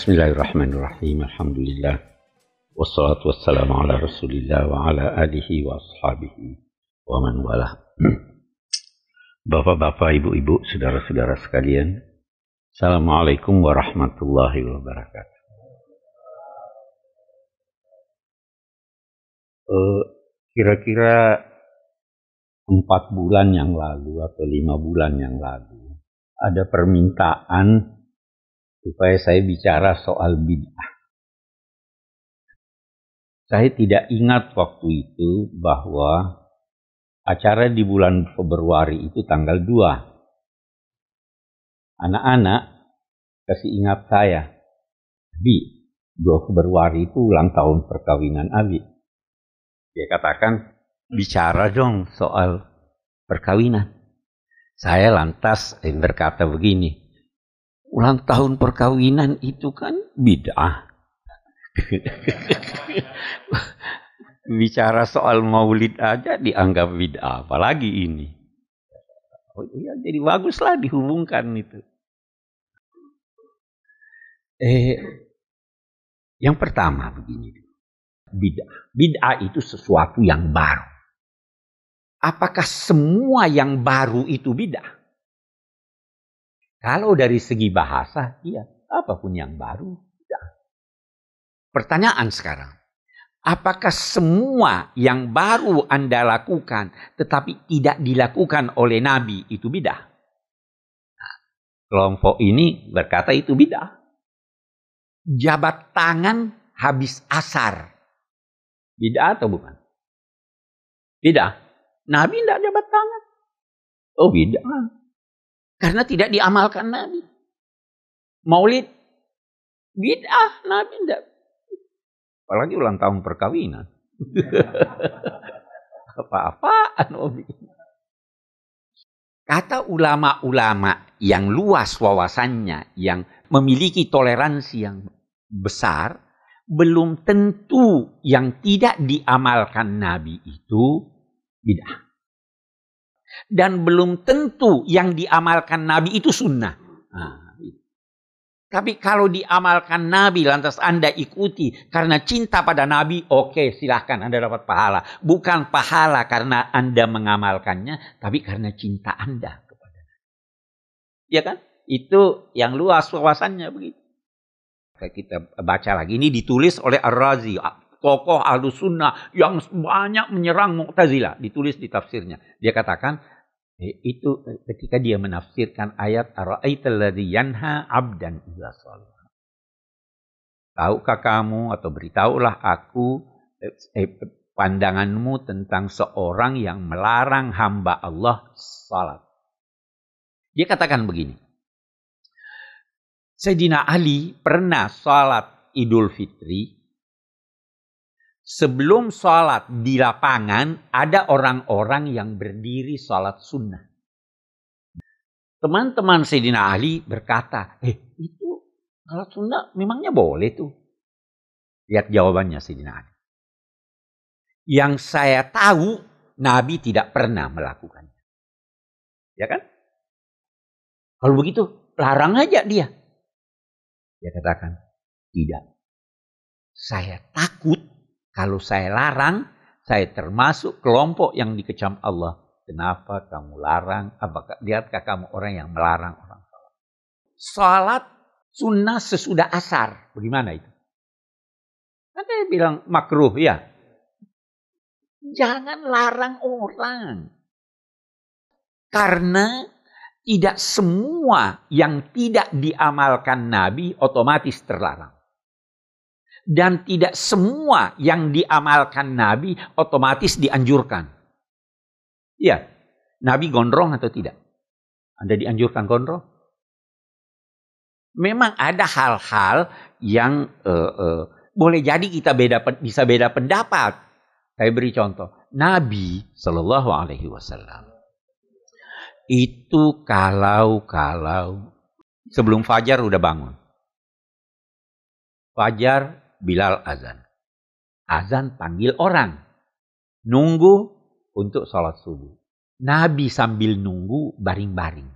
Bismillahirrahmanirrahim. Alhamdulillah. Wassalatu wassalamu ala rasulillah wa ala alihi wa ashabihi wa man wala. Bapak-bapak, ibu-ibu, saudara-saudara sekalian. Assalamualaikum warahmatullahi wabarakatuh. Uh, kira-kira empat bulan yang lalu atau lima bulan yang lalu ada permintaan supaya saya bicara soal bid'ah. Saya tidak ingat waktu itu bahwa acara di bulan Februari itu tanggal 2. Anak-anak kasih ingat saya, Bi, 2 Februari itu ulang tahun perkawinan Abi. Dia katakan, bicara dong soal perkawinan. Saya lantas berkata begini, ulang tahun perkawinan itu kan bid'ah. Bicara soal maulid aja dianggap bid'ah, apalagi ini. Oh iya, jadi baguslah dihubungkan itu. Eh, yang pertama begini, bid'ah. Bid'ah itu sesuatu yang baru. Apakah semua yang baru itu bid'ah? Kalau dari segi bahasa, iya, apa pun yang baru. Ya. Pertanyaan sekarang, apakah semua yang baru Anda lakukan tetapi tidak dilakukan oleh Nabi itu bidah? Nah, kelompok ini berkata itu bidah. Jabat tangan habis asar. Bidah atau bukan? Bidah. Nabi tidak jabat tangan. Oh bidah. Karena tidak diamalkan Nabi. Maulid bid'ah Nabi tidak. Apalagi ulang tahun perkawinan. Apa-apaan. Kata ulama-ulama yang luas wawasannya, yang memiliki toleransi yang besar, belum tentu yang tidak diamalkan Nabi itu bid'ah. Dan belum tentu yang diamalkan Nabi itu sunnah. Nah, tapi kalau diamalkan Nabi lantas Anda ikuti karena cinta pada Nabi, oke okay, silahkan Anda dapat pahala. Bukan pahala karena Anda mengamalkannya, tapi karena cinta Anda kepada Nabi. Ya kan? Itu yang luas wawasannya begitu. Kita baca lagi. Ini ditulis oleh Ar-Razi, tokoh ahlu sunnah yang banyak menyerang Mu'tazilah. Ditulis di tafsirnya. Dia katakan, Eh, itu eh, ketika dia menafsirkan ayat ara'aitalladzi yanha 'abdan idza Tahukah kamu atau beritahulah aku eh, eh, pandanganmu tentang seorang yang melarang hamba Allah salat. Dia katakan begini. Sayyidina Ali pernah salat Idul Fitri sebelum sholat di lapangan ada orang-orang yang berdiri sholat sunnah. Teman-teman Sayyidina Ali berkata, eh itu sholat sunnah memangnya boleh tuh. Lihat jawabannya Sayyidina Ali. Yang saya tahu Nabi tidak pernah melakukannya. Ya kan? Kalau begitu larang aja dia. Dia katakan, tidak. Saya takut kalau saya larang, saya termasuk kelompok yang dikecam Allah. Kenapa kamu larang? Apakah lihatkah kamu orang yang melarang orang salat? Salat sunnah sesudah asar. Bagaimana itu? Nanti bilang makruh ya. Jangan larang orang. Karena tidak semua yang tidak diamalkan Nabi otomatis terlarang. Dan tidak semua yang diamalkan Nabi otomatis dianjurkan. Iya, Nabi gondrong atau tidak? Anda dianjurkan gondrong? Memang ada hal-hal yang uh, uh, boleh jadi kita beda bisa beda pendapat. Saya beri contoh. Nabi Shallallahu Alaihi Wasallam itu kalau kalau sebelum fajar udah bangun. Fajar Bilal azan. Azan panggil orang. Nunggu untuk sholat subuh. Nabi sambil nunggu baring-baring.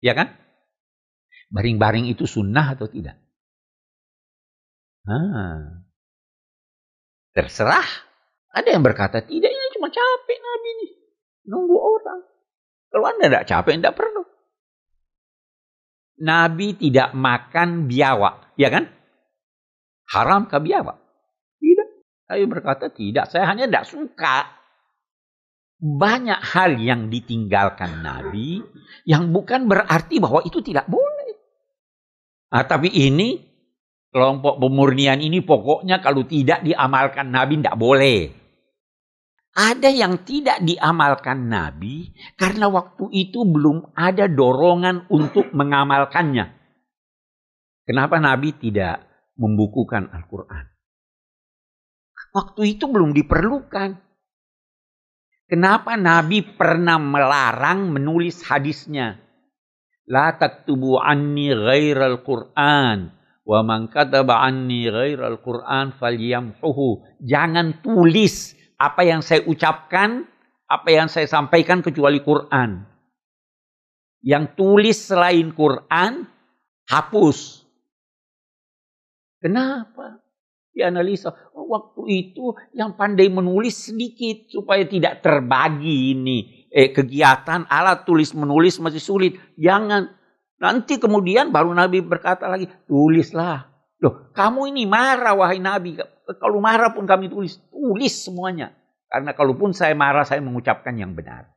Ya kan? Baring-baring itu sunnah atau tidak? Ah. Terserah. Ada yang berkata, tidak, ini cuma capek Nabi ini. Nunggu orang. Kalau Anda tidak capek, tidak perlu. Nabi tidak makan biawak, ya kan? Haram ke biawak? Tidak. Nabi berkata, tidak, saya hanya tidak suka. Banyak hal yang ditinggalkan Nabi yang bukan berarti bahwa itu tidak boleh. Nah, tapi ini kelompok pemurnian ini pokoknya kalau tidak diamalkan Nabi tidak boleh. Ada yang tidak diamalkan Nabi karena waktu itu belum ada dorongan untuk mengamalkannya. Kenapa Nabi tidak membukukan Al-Quran? Waktu itu belum diperlukan. Kenapa Nabi pernah melarang menulis hadisnya? La taktubu anni ghairal Qur'an. Wa man kataba anni ghairal Qur'an falyamhuhu. Jangan tulis apa yang saya ucapkan, apa yang saya sampaikan kecuali Quran. Yang tulis selain Quran, hapus. Kenapa? dianalisa. Oh, waktu itu yang pandai menulis sedikit supaya tidak terbagi ini eh, kegiatan alat tulis menulis masih sulit. Jangan. Nanti kemudian baru Nabi berkata lagi, tulislah. Loh, kamu ini marah wahai Nabi. Kalau marah pun kami tulis. Tulis semuanya. Karena kalaupun saya marah, saya mengucapkan yang benar.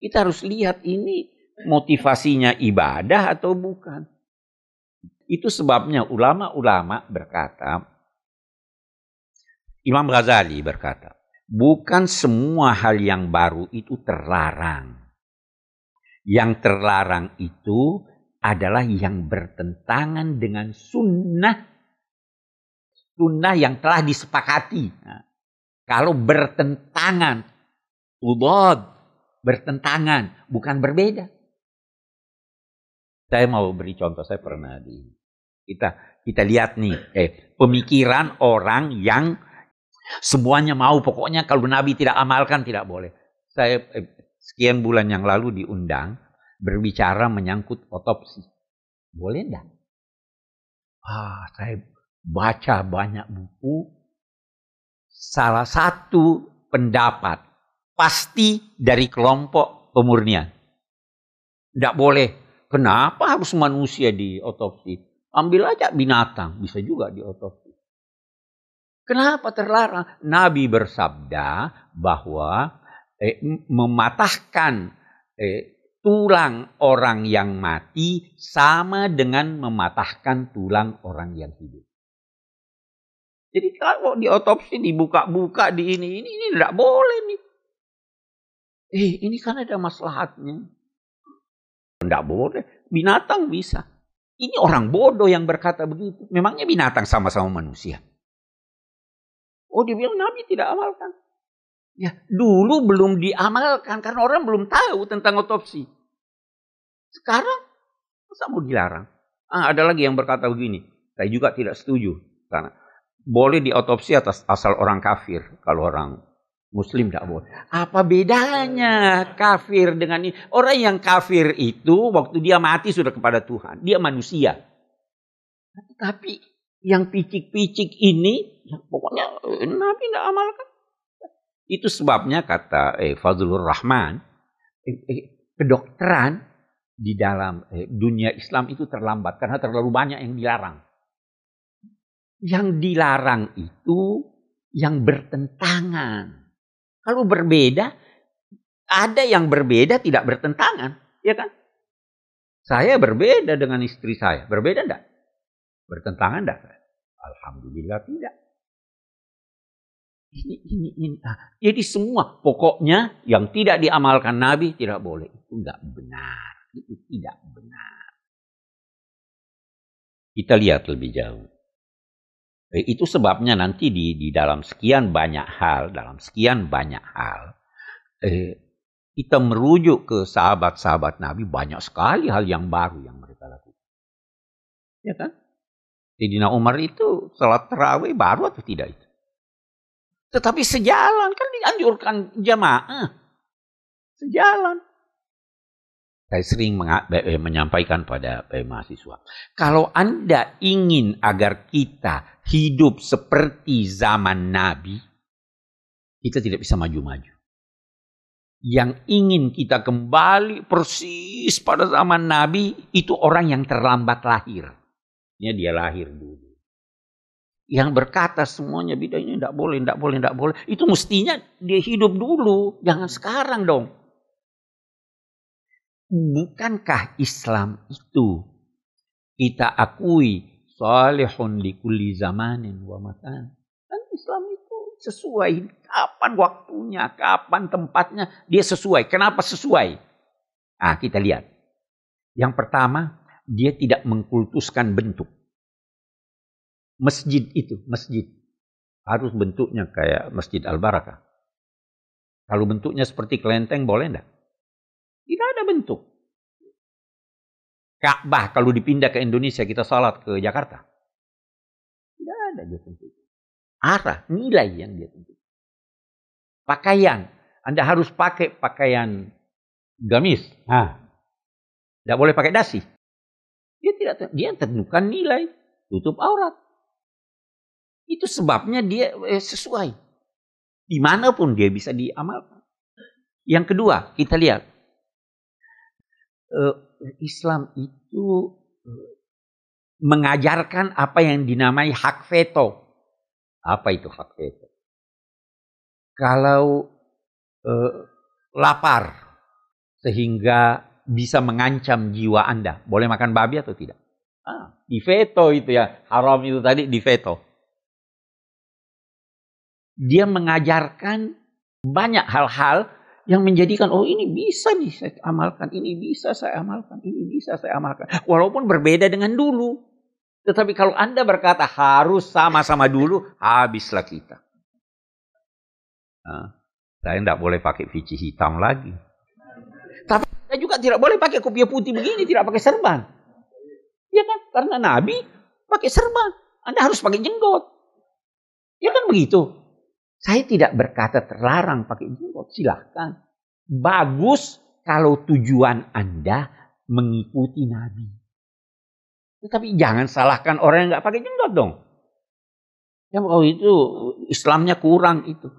Kita harus lihat ini motivasinya ibadah atau bukan. Itu sebabnya ulama-ulama berkata, Imam Ghazali berkata, bukan semua hal yang baru itu terlarang. Yang terlarang itu adalah yang bertentangan dengan sunnah. Sunnah yang telah disepakati. Nah, kalau bertentangan, udod, bertentangan, bukan berbeda. Saya mau beri contoh, saya pernah di kita kita lihat nih, eh pemikiran orang yang semuanya mau pokoknya kalau Nabi tidak amalkan tidak boleh. Saya eh, sekian bulan yang lalu diundang berbicara menyangkut otopsi. Boleh enggak? Ah, saya baca banyak buku. Salah satu pendapat pasti dari kelompok pemurnian. Tidak boleh Kenapa harus manusia di otopsi? Ambil aja binatang, bisa juga di otopsi. Kenapa terlarang? Nabi bersabda bahwa eh, mematahkan eh, tulang orang yang mati sama dengan mematahkan tulang orang yang hidup. Jadi kalau di otopsi dibuka-buka di ini, ini, ini tidak boleh nih. Eh, ini kan ada maslahatnya. Tidak boleh. Binatang bisa. Ini orang bodoh yang berkata begitu. Memangnya binatang sama-sama manusia. Oh dia bilang Nabi tidak amalkan. Ya dulu belum diamalkan karena orang belum tahu tentang otopsi. Sekarang masa mau dilarang? Ah, ada lagi yang berkata begini. Saya juga tidak setuju. Karena boleh diotopsi atas asal orang kafir. Kalau orang Muslim tidak boleh. Apa bedanya kafir dengan ini? Orang yang kafir itu waktu dia mati sudah kepada Tuhan. Dia manusia. Tapi yang picik-picik ini, ya pokoknya eh, Nabi tidak amalkan. Itu sebabnya kata eh, Fazlur Rahman, eh, eh, kedokteran di dalam eh, dunia Islam itu terlambat karena terlalu banyak yang dilarang. Yang dilarang itu yang bertentangan kalau berbeda, ada yang berbeda tidak bertentangan, ya kan? Saya berbeda dengan istri saya, berbeda enggak? Bertentangan enggak? Alhamdulillah tidak. Ini, ini, ini. Nah, jadi semua pokoknya yang tidak diamalkan Nabi tidak boleh. Itu enggak benar. Itu tidak benar. Kita lihat lebih jauh. Eh, itu sebabnya nanti di, di dalam sekian banyak hal, dalam sekian banyak hal, eh, kita merujuk ke sahabat-sahabat Nabi banyak sekali hal yang baru yang mereka lakukan. Ya kan? Sayyidina Umar itu salat terawih baru atau tidak itu? Tetapi sejalan kan dianjurkan jamaah. Sejalan. Saya sering eh, menyampaikan pada eh, mahasiswa. Kalau Anda ingin agar kita hidup seperti zaman Nabi, kita tidak bisa maju-maju. Yang ingin kita kembali persis pada zaman Nabi, itu orang yang terlambat lahir. Ya, dia lahir dulu. Yang berkata semuanya bidanya tidak boleh, tidak boleh, tidak boleh. Itu mestinya dia hidup dulu, jangan sekarang dong. Bukankah Islam itu kita akui salihun di kulli zamanin wa makan. Dan Islam itu sesuai kapan waktunya, kapan tempatnya, dia sesuai. Kenapa sesuai? Ah, kita lihat. Yang pertama, dia tidak mengkultuskan bentuk. Masjid itu, masjid harus bentuknya kayak Masjid Al-Barakah. Kalau bentuknya seperti kelenteng boleh enggak? Tidak ada bentuk. Ka'bah kalau dipindah ke Indonesia kita salat ke Jakarta. Tidak ada dia. Arah, nilai yang dia tentu. Pakaian, Anda harus pakai pakaian gamis. Nah, tidak boleh pakai dasi. Dia tidak dia tentukan nilai tutup aurat. Itu sebabnya dia eh, sesuai. Di mana pun dia bisa diamalkan. Yang kedua, kita lihat uh, Islam itu uh, mengajarkan apa yang dinamai hak veto. Apa itu hak veto? Kalau uh, lapar sehingga bisa mengancam jiwa Anda, boleh makan babi atau tidak? Ah, di veto itu ya, haram itu tadi di veto. Dia mengajarkan banyak hal-hal yang menjadikan oh ini bisa nih saya amalkan, ini bisa saya amalkan, ini bisa saya amalkan. Walaupun berbeda dengan dulu. Tetapi kalau Anda berkata harus sama-sama dulu, habislah kita. Nah, saya tidak boleh pakai vici hitam lagi. Tapi saya juga tidak boleh pakai kopiah putih begini, tidak pakai serban. Ya kan? Karena Nabi pakai serban. Anda harus pakai jenggot. Ya kan begitu? Saya tidak berkata terlarang pakai jenggot, silahkan. Bagus kalau tujuan Anda mengikuti Nabi. Tetapi jangan salahkan orang yang nggak pakai jenggot dong. Ya, oh itu Islamnya kurang itu.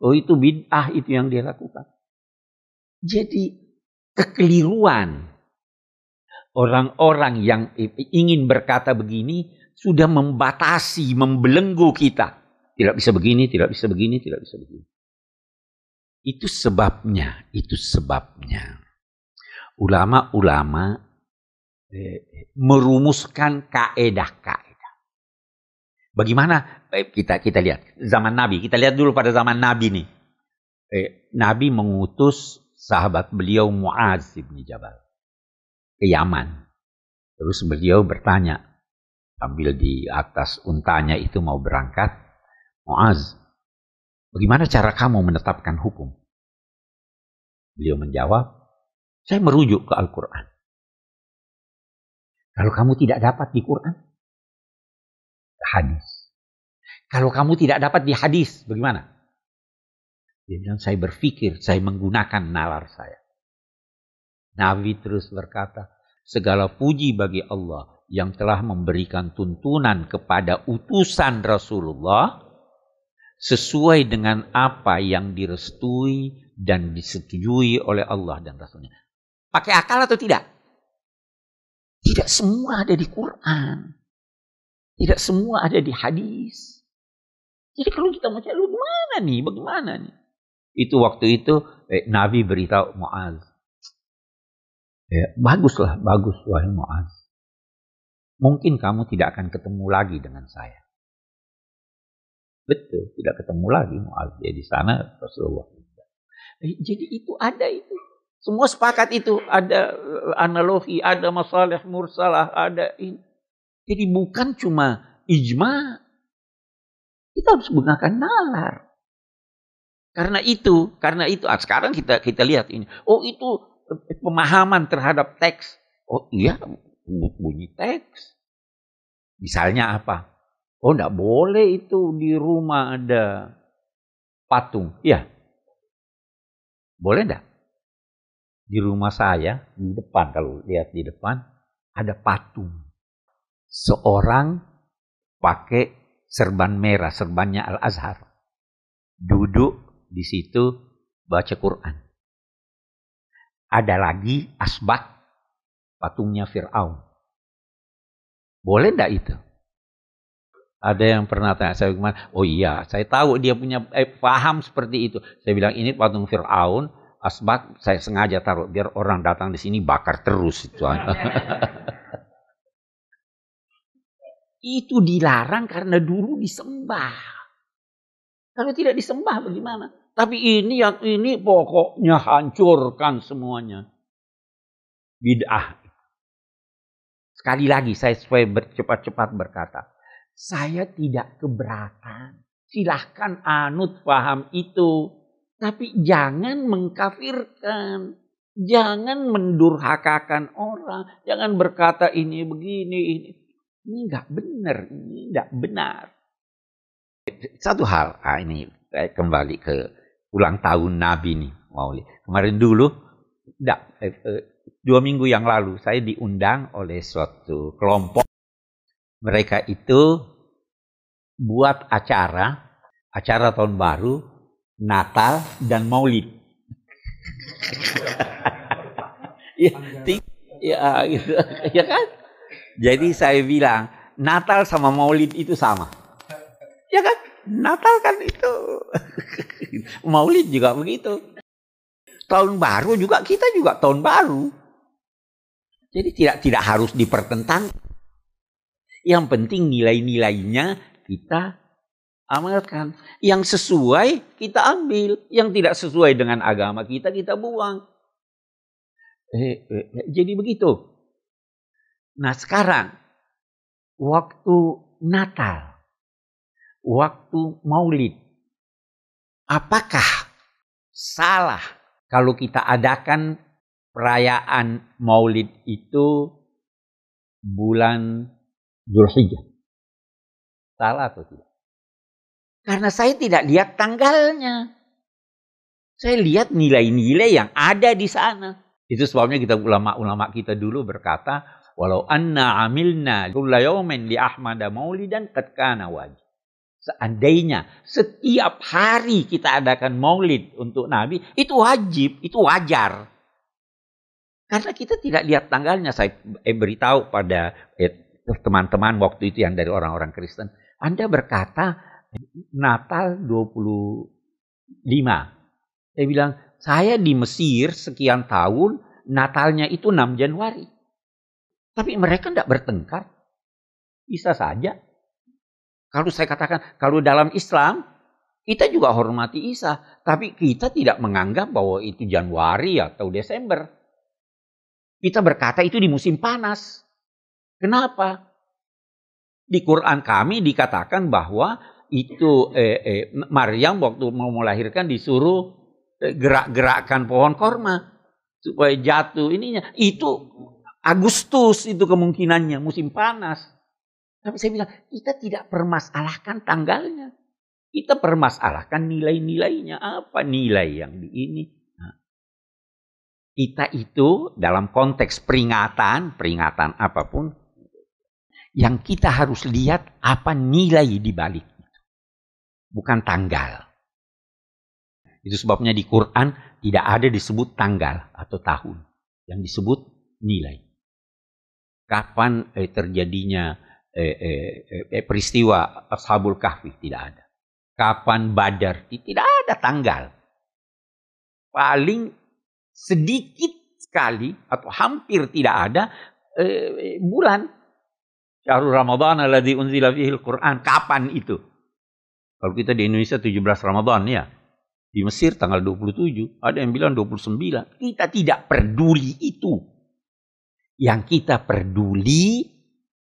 Oh itu bid'ah itu yang dia lakukan. Jadi kekeliruan orang-orang yang ingin berkata begini sudah membatasi, membelenggu kita. Tidak bisa begini, tidak bisa begini, tidak bisa begini. Itu sebabnya, itu sebabnya. Ulama-ulama eh, merumuskan kaedah-kaedah. Bagaimana eh, kita kita lihat zaman Nabi, kita lihat dulu pada zaman Nabi nih. Eh, Nabi mengutus sahabat beliau Muaz bin Jabal ke Yaman. Terus beliau bertanya sambil di atas untanya itu mau berangkat, Muaz, bagaimana cara kamu menetapkan hukum? Beliau menjawab, saya merujuk ke Al-Quran. Kalau kamu tidak dapat di Quran, hadis. Kalau kamu tidak dapat di hadis, bagaimana? Dia bilang, saya berpikir, saya menggunakan nalar saya. Nabi terus berkata, segala puji bagi Allah yang telah memberikan tuntunan kepada utusan Rasulullah sesuai dengan apa yang direstui dan disetujui oleh Allah dan Rasulnya. Pakai akal atau tidak? Tidak semua ada di Quran. Tidak semua ada di hadis. Jadi kalau kita mau cari, mana nih? Bagaimana nih? Itu waktu itu eh, Nabi beritahu Muaz. Ya, baguslah, bagus wahai Muaz. Mungkin kamu tidak akan ketemu lagi dengan saya. Betul, tidak ketemu lagi Muawiyah di sana Rasulullah. Eh, jadi itu ada itu. Semua sepakat itu. Ada eh, analogi, ada masalah mursalah, ada ini. Jadi bukan cuma ijma. Kita harus gunakan nalar. Karena itu, karena itu. Ah, sekarang kita kita lihat ini. Oh itu eh, pemahaman terhadap teks. Oh iya, bunyi teks. Misalnya apa? Oh, tidak boleh itu di rumah ada patung. Iya. Boleh enggak? Di rumah saya, di depan kalau lihat di depan, ada patung. Seorang pakai serban merah, serbannya Al-Azhar. Duduk di situ baca Quran. Ada lagi asbat, patungnya Fir'aun. Boleh enggak itu? Ada yang pernah tanya saya gimana? Oh iya, saya tahu dia punya eh, paham seperti itu. Saya bilang ini patung Fir'aun, asbak saya sengaja taruh biar orang datang di sini bakar terus itu. itu dilarang karena dulu disembah. Kalau tidak disembah bagaimana? Tapi ini yang ini pokoknya hancurkan semuanya. Bid'ah. Sekali lagi saya supaya cepat-cepat berkata. Saya tidak keberatan. Silahkan anut paham itu. Tapi jangan mengkafirkan. Jangan mendurhakakan orang. Jangan berkata ini begini. Ini ini nggak benar. Ini nggak benar. Satu hal. Ah, ini kembali ke ulang tahun Nabi nih. Maulid. Kemarin dulu. Enggak, eh, eh, dua minggu yang lalu saya diundang oleh suatu kelompok mereka itu buat acara, acara tahun baru, Natal dan Maulid. ya, ya, gitu, ya kan? Jadi saya bilang Natal sama Maulid itu sama, ya kan? Natal kan itu, Maulid juga begitu. Tahun baru juga kita juga tahun baru. Jadi tidak tidak harus dipertentangkan. Yang penting nilai-nilainya kita amalkan. Yang sesuai kita ambil. Yang tidak sesuai dengan agama kita, kita buang. Eh, eh, eh, jadi begitu. Nah sekarang, waktu Natal, waktu Maulid, apakah salah kalau kita adakan perayaan Maulid itu bulan Zulhijjah. Salah atau tidak? Karena saya tidak lihat tanggalnya. Saya lihat nilai-nilai yang ada di sana. Itu sebabnya kita ulama-ulama kita dulu berkata, walau anna amilna kulla yawmin li ahmada maulidan qad kana wajib. Seandainya setiap hari kita adakan maulid untuk Nabi, itu wajib, itu wajar. Karena kita tidak lihat tanggalnya. Saya eh, beritahu pada teman-teman waktu itu yang dari orang-orang Kristen, Anda berkata Natal 25. Saya bilang, saya di Mesir sekian tahun, Natalnya itu 6 Januari. Tapi mereka tidak bertengkar. Bisa saja. Kalau saya katakan, kalau dalam Islam, kita juga hormati Isa. Tapi kita tidak menganggap bahwa itu Januari atau Desember. Kita berkata itu di musim panas. Kenapa? Di Quran kami dikatakan bahwa itu eh, eh, Maryam waktu mau melahirkan disuruh eh, gerak-gerakkan pohon korma supaya jatuh ininya. Itu Agustus itu kemungkinannya musim panas. Tapi saya bilang kita tidak permasalahkan tanggalnya. Kita permasalahkan nilai-nilainya. Apa nilai yang di ini? Nah, kita itu dalam konteks peringatan, peringatan apa pun, yang kita harus lihat apa nilai di balik. Bukan tanggal. Itu sebabnya di Quran tidak ada disebut tanggal atau tahun. Yang disebut nilai. Kapan eh, terjadinya eh, eh, eh, peristiwa Ashabul Kahfi? Tidak ada. Kapan Badar? Tidak ada tanggal. Paling sedikit sekali atau hampir tidak ada eh, bulan Syahrul Ramadan alladzi unzila fihi al-Qur'an. Kapan itu? Kalau kita di Indonesia 17 Ramadan ya. Di Mesir tanggal 27, ada yang bilang 29. Kita tidak peduli itu. Yang kita peduli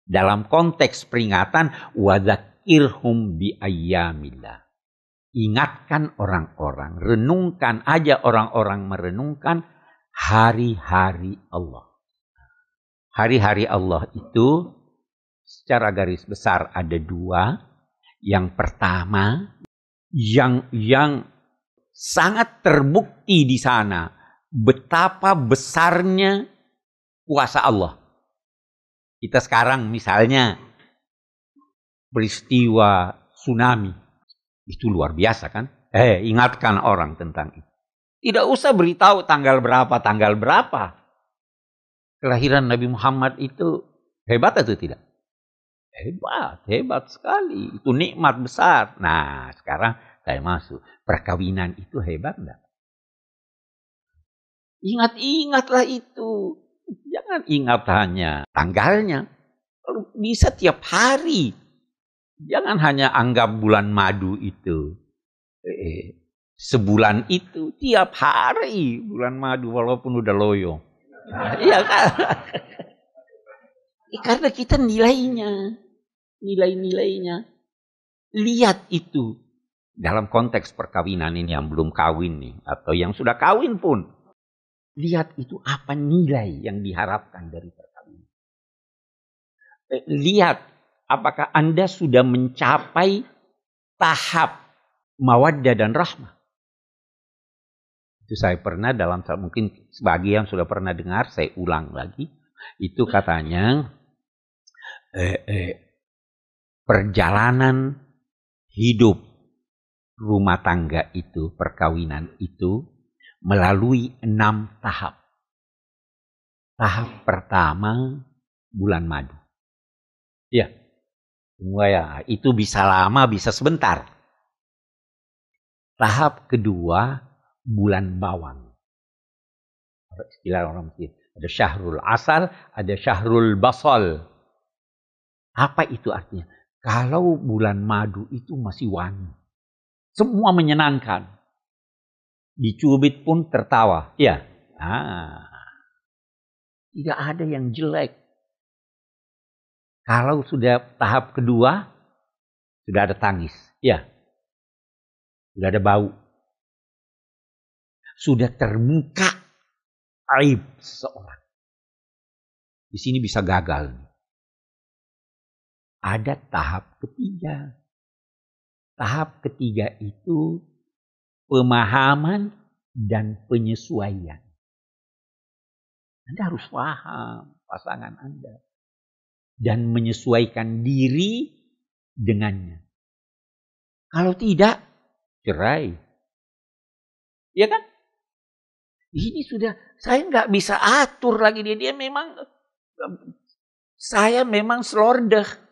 dalam konteks peringatan wadzakirhum bi ayyamillah. Ingatkan orang-orang, renungkan aja orang-orang merenungkan hari-hari Allah. Hari-hari Allah itu secara garis besar ada dua. Yang pertama, yang yang sangat terbukti di sana betapa besarnya kuasa Allah. Kita sekarang misalnya peristiwa tsunami. Itu luar biasa kan? Eh, ingatkan orang tentang itu. Tidak usah beritahu tanggal berapa, tanggal berapa. Kelahiran Nabi Muhammad itu hebat atau tidak? Hebat, hebat sekali. Itu nikmat besar. Nah, sekarang saya masuk. Perkawinan itu hebat enggak? Ingat-ingatlah itu. Jangan ingat hanya tanggalnya. Kalau bisa tiap hari. Jangan hanya anggap bulan madu itu. Eh, sebulan itu tiap hari bulan madu walaupun udah loyo. Iya kan? Karena kita nilainya, nilai-nilainya. Lihat itu dalam konteks perkawinan ini yang belum kawin nih atau yang sudah kawin pun lihat itu apa nilai yang diharapkan dari perkawinan. Eh, lihat apakah Anda sudah mencapai tahap mawaddah dan rahmah. Itu saya pernah dalam mungkin sebagian sudah pernah dengar, saya ulang lagi. Itu katanya eh, eh, perjalanan hidup rumah tangga itu, perkawinan itu melalui enam tahap. Tahap pertama bulan madu. Ya, semua ya, itu bisa lama, bisa sebentar. Tahap kedua bulan bawang. Istilah orang Mesir. Ada syahrul asal, ada syahrul basal. Apa itu artinya? Kalau bulan madu itu masih wangi. Semua menyenangkan. Dicubit pun tertawa. Ya. Ah. Tidak ada yang jelek. Kalau sudah tahap kedua, sudah ada tangis. Ya. Sudah ada bau. Sudah terbuka aib seorang. Di sini bisa gagal. Ada tahap ketiga. Tahap ketiga itu pemahaman dan penyesuaian. Anda harus paham pasangan Anda dan menyesuaikan diri dengannya. Kalau tidak, cerai. Ya kan? Ini sudah saya nggak bisa atur lagi dia. Dia memang saya memang selordeh.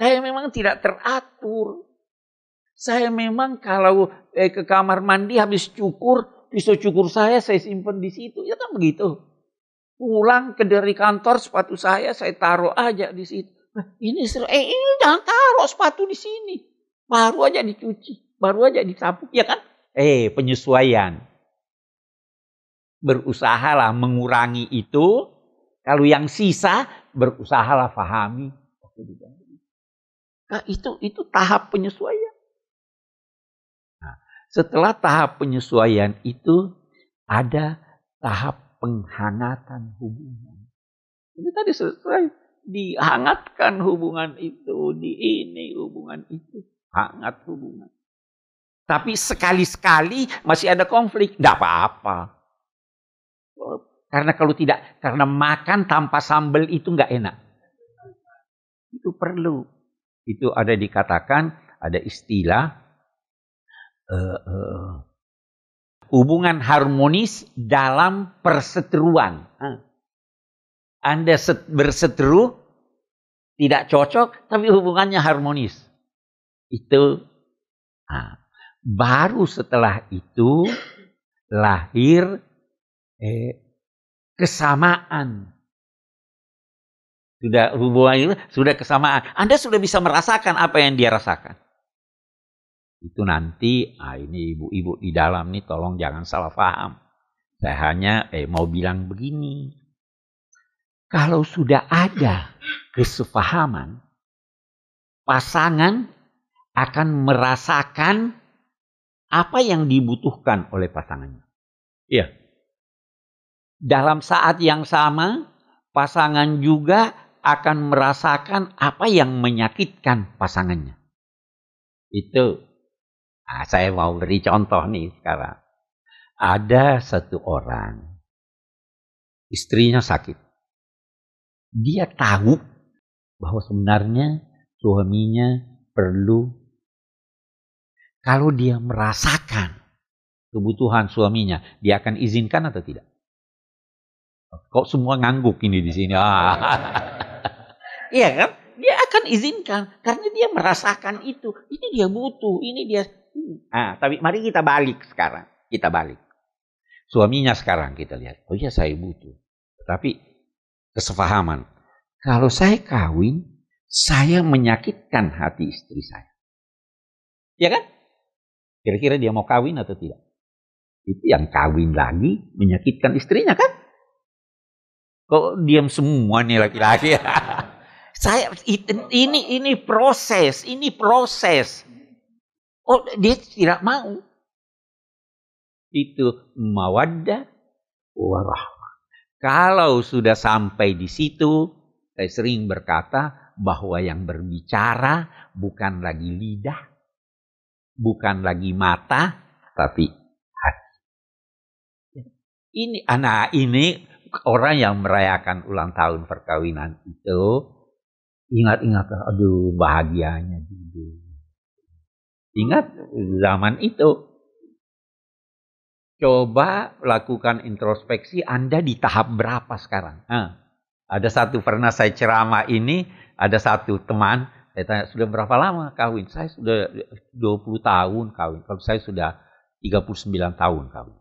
Saya memang tidak teratur. Saya memang kalau eh, ke kamar mandi habis cukur, pisau cukur saya saya simpan di situ. Ya kan begitu. Pulang ke dari kantor sepatu saya saya taruh aja di situ. Nah, ini seru. Eh ini jangan taruh sepatu di sini. Baru aja dicuci, baru aja disapu, ya kan? Eh penyesuaian. Berusahalah mengurangi itu. Kalau yang sisa berusahalah fahami. Nah, itu itu tahap penyesuaian. Nah, setelah tahap penyesuaian itu ada tahap penghangatan hubungan. Ini tadi selesai dihangatkan hubungan itu, di ini hubungan itu, hangat hubungan. Tapi sekali-sekali masih ada konflik, tidak apa-apa. Karena kalau tidak, karena makan tanpa sambal itu nggak enak. Itu perlu itu ada dikatakan ada istilah uh, uh, hubungan harmonis dalam perseteruan. Anda berseteru tidak cocok tapi hubungannya harmonis. Itu nah, baru setelah itu lahir eh, kesamaan sudah hubungan itu, sudah kesamaan. Anda sudah bisa merasakan apa yang dia rasakan. Itu nanti, ah ini ibu-ibu di dalam nih tolong jangan salah paham. Saya hanya eh, mau bilang begini. Kalau sudah ada kesepahaman, pasangan akan merasakan apa yang dibutuhkan oleh pasangannya. Iya. Dalam saat yang sama, pasangan juga akan merasakan apa yang menyakitkan pasangannya. Itu. Nah, saya mau beri contoh nih sekarang. Ada satu orang, istrinya sakit. Dia tahu bahwa sebenarnya suaminya perlu kalau dia merasakan kebutuhan suaminya, dia akan izinkan atau tidak? Kok semua ngangguk ini di sini? Ah. Iya kan? Dia akan izinkan karena dia merasakan itu. Ini dia butuh, ini dia. Ah, tapi mari kita balik sekarang. Kita balik. Suaminya sekarang kita lihat. Oh iya saya butuh. Tapi kesepahaman. Kalau saya kawin, saya menyakitkan hati istri saya. Ya kan? Kira-kira dia mau kawin atau tidak? Itu yang kawin lagi menyakitkan istrinya kan? Kok diam semua nih laki-laki? Saya ini ini proses, ini proses. Oh, dia tidak mau. Itu mawaddah warahmah. Kalau sudah sampai di situ, saya sering berkata bahwa yang berbicara bukan lagi lidah, bukan lagi mata, tapi hati. Ini anak ini orang yang merayakan ulang tahun perkawinan itu ingat-ingat aduh bahagianya dulu. Ingat zaman itu. Coba lakukan introspeksi Anda di tahap berapa sekarang? Nah, ada satu pernah saya ceramah ini, ada satu teman, saya tanya, sudah berapa lama kawin? Saya sudah 20 tahun kawin. Kalau saya sudah 39 tahun kawin.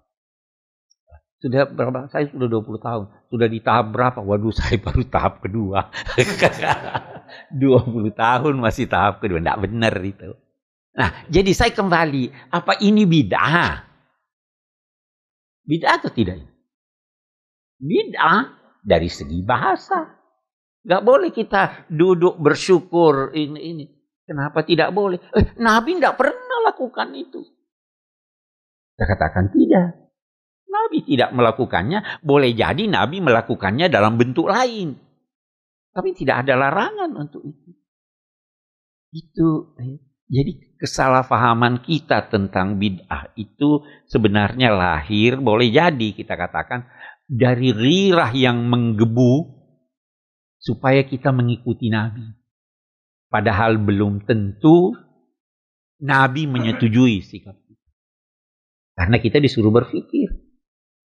Sudah berapa? Saya sudah 20 tahun. Sudah di tahap berapa? Waduh, saya baru tahap kedua. 20 tahun masih tahap kedua. Tidak benar itu. Nah, jadi saya kembali. Apa ini bid'ah? Bid'ah atau tidak? Bid'ah dari segi bahasa. Gak boleh kita duduk bersyukur ini ini. Kenapa tidak boleh? Eh, Nabi tidak pernah lakukan itu. Saya katakan tidak. Nabi tidak melakukannya, boleh jadi Nabi melakukannya dalam bentuk lain. Tapi tidak ada larangan untuk itu. Itu eh, jadi kesalahpahaman kita tentang bid'ah itu sebenarnya lahir, boleh jadi kita katakan dari rirah yang menggebu supaya kita mengikuti Nabi. Padahal belum tentu Nabi menyetujui sikap kita. Karena kita disuruh berpikir.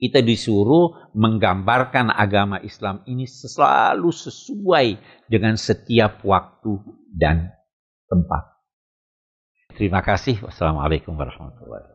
Kita disuruh menggambarkan agama Islam ini selalu sesuai dengan setiap waktu dan tempat. Terima kasih. Wassalamualaikum warahmatullahi wabarakatuh.